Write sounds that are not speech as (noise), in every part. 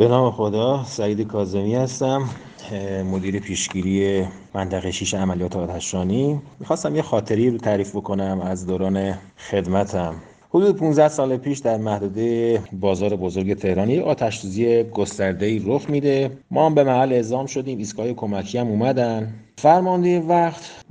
به نام خدا سعید کازمی هستم مدیر پیشگیری منطقه شیش عملیات آتشرانی می‌خواستم یه خاطری رو تعریف بکنم از دوران خدمتم. حدود 15 سال پیش در محدوده بازار بزرگ تهرانی آتش سوزی گسترده رخ میده. ما هم به محل اعزام شدیم ایستگاه کمکی هم اومدن. فرمانده وقت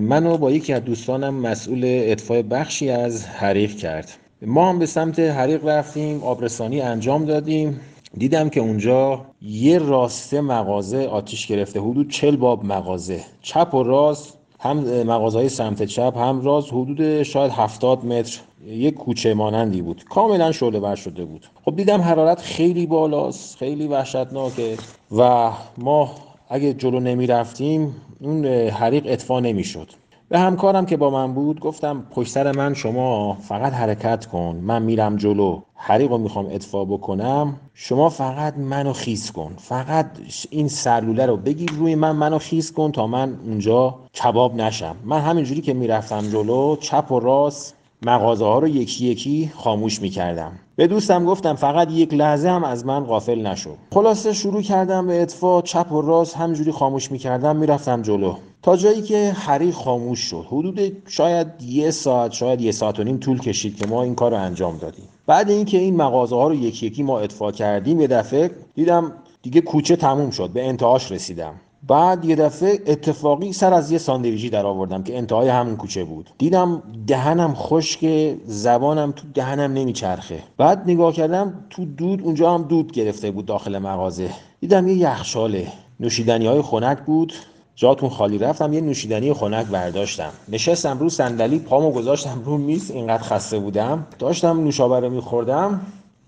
منو با یکی از دوستانم مسئول اطفاء بخشی از حریق کرد. ما هم به سمت حریق رفتیم آبرسانی انجام دادیم. دیدم که اونجا یه راسته مغازه آتیش گرفته حدود چل باب مغازه. چپ و راست هم مغازه های سمت چپ هم راست حدود شاید هفتاد متر یک کوچه مانندی بود. کاملا شعله بر شده بود. خب دیدم حرارت خیلی بالاست خیلی وحشتناکه و ما اگه جلو نمی رفتیم اون حریق اطفا نمی شد به همکارم که با من بود گفتم پشت سر من شما فقط حرکت کن من میرم جلو. حریق رو می‌خوام اطفا بکنم. شما فقط منو خیس کن. فقط این سلوله رو بگیر روی من منو خیس کن تا من اونجا کباب نشم. من همینجوری که می‌رفتم جلو چپ و راست مغازه ها رو یکی یکی خاموش می‌کردم. به دوستم گفتم فقط یک لحظه هم از من غافل نشو. خلاصه شروع کردم به اطفا چپ و راست همینجوری خاموش می‌کردم می‌رفتم جلو. تا جایی که حریق خاموش شد. حدود شاید یه ساعت شاید یه ساعت و نیم طول کشید که ما این کار رو انجام دادیم. بعد اینکه این مغازه ها رو یکی یکی ما اطفا کردیم یه دفعه دیدم دیگه کوچه تموم شد به انتهاش رسیدم. بعد یه دفعه اتفاقی سر از یه ساندویچی در آوردم که انتهای همون کوچه بود. دیدم دهنم خشک زبانم تو دهنم نمیچرخه. بعد نگاه کردم تو دود اونجا هم دود گرفته بود داخل مغازه. دیدم یه یخشاله نوشیدنی های خنک بود. جاتون خالی. رفتم یه نوشیدنی خنک برداشتم. نشستم رو صندلی پامو گذاشتم رو میز اینقدر خسته بودم. داشتم نوشابه رو میخوردم.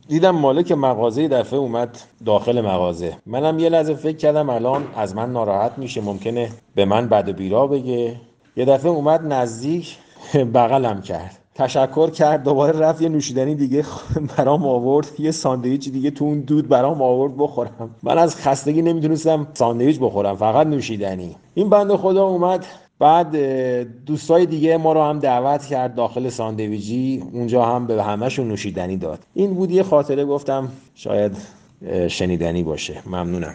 دیدم مالک مغازه دفعه اومد داخل مغازه. منم یه لحظه فکر کردم الان از من ناراحت میشه ممکنه به من بد و بیرا بگه. یه دفعه اومد نزدیک (laughs) بغلم کرد. تشکر کرد. دوباره رفت یه نوشیدنی دیگه (laughs) برام آورد. یه ساندویچ دیگه تو اون دود برام آورد بخورم. من از خستگی نمی‌تونستم ساندویچ بخورم فقط نوشیدنی. این بند خدا اومد. بعد دوستای دیگه ما رو هم دعوت کرد داخل ساندویجی اونجا هم به همهشون نوشیدنی داد. این بود یه خاطره گفتم شاید شنیدنی باشه. ممنونم.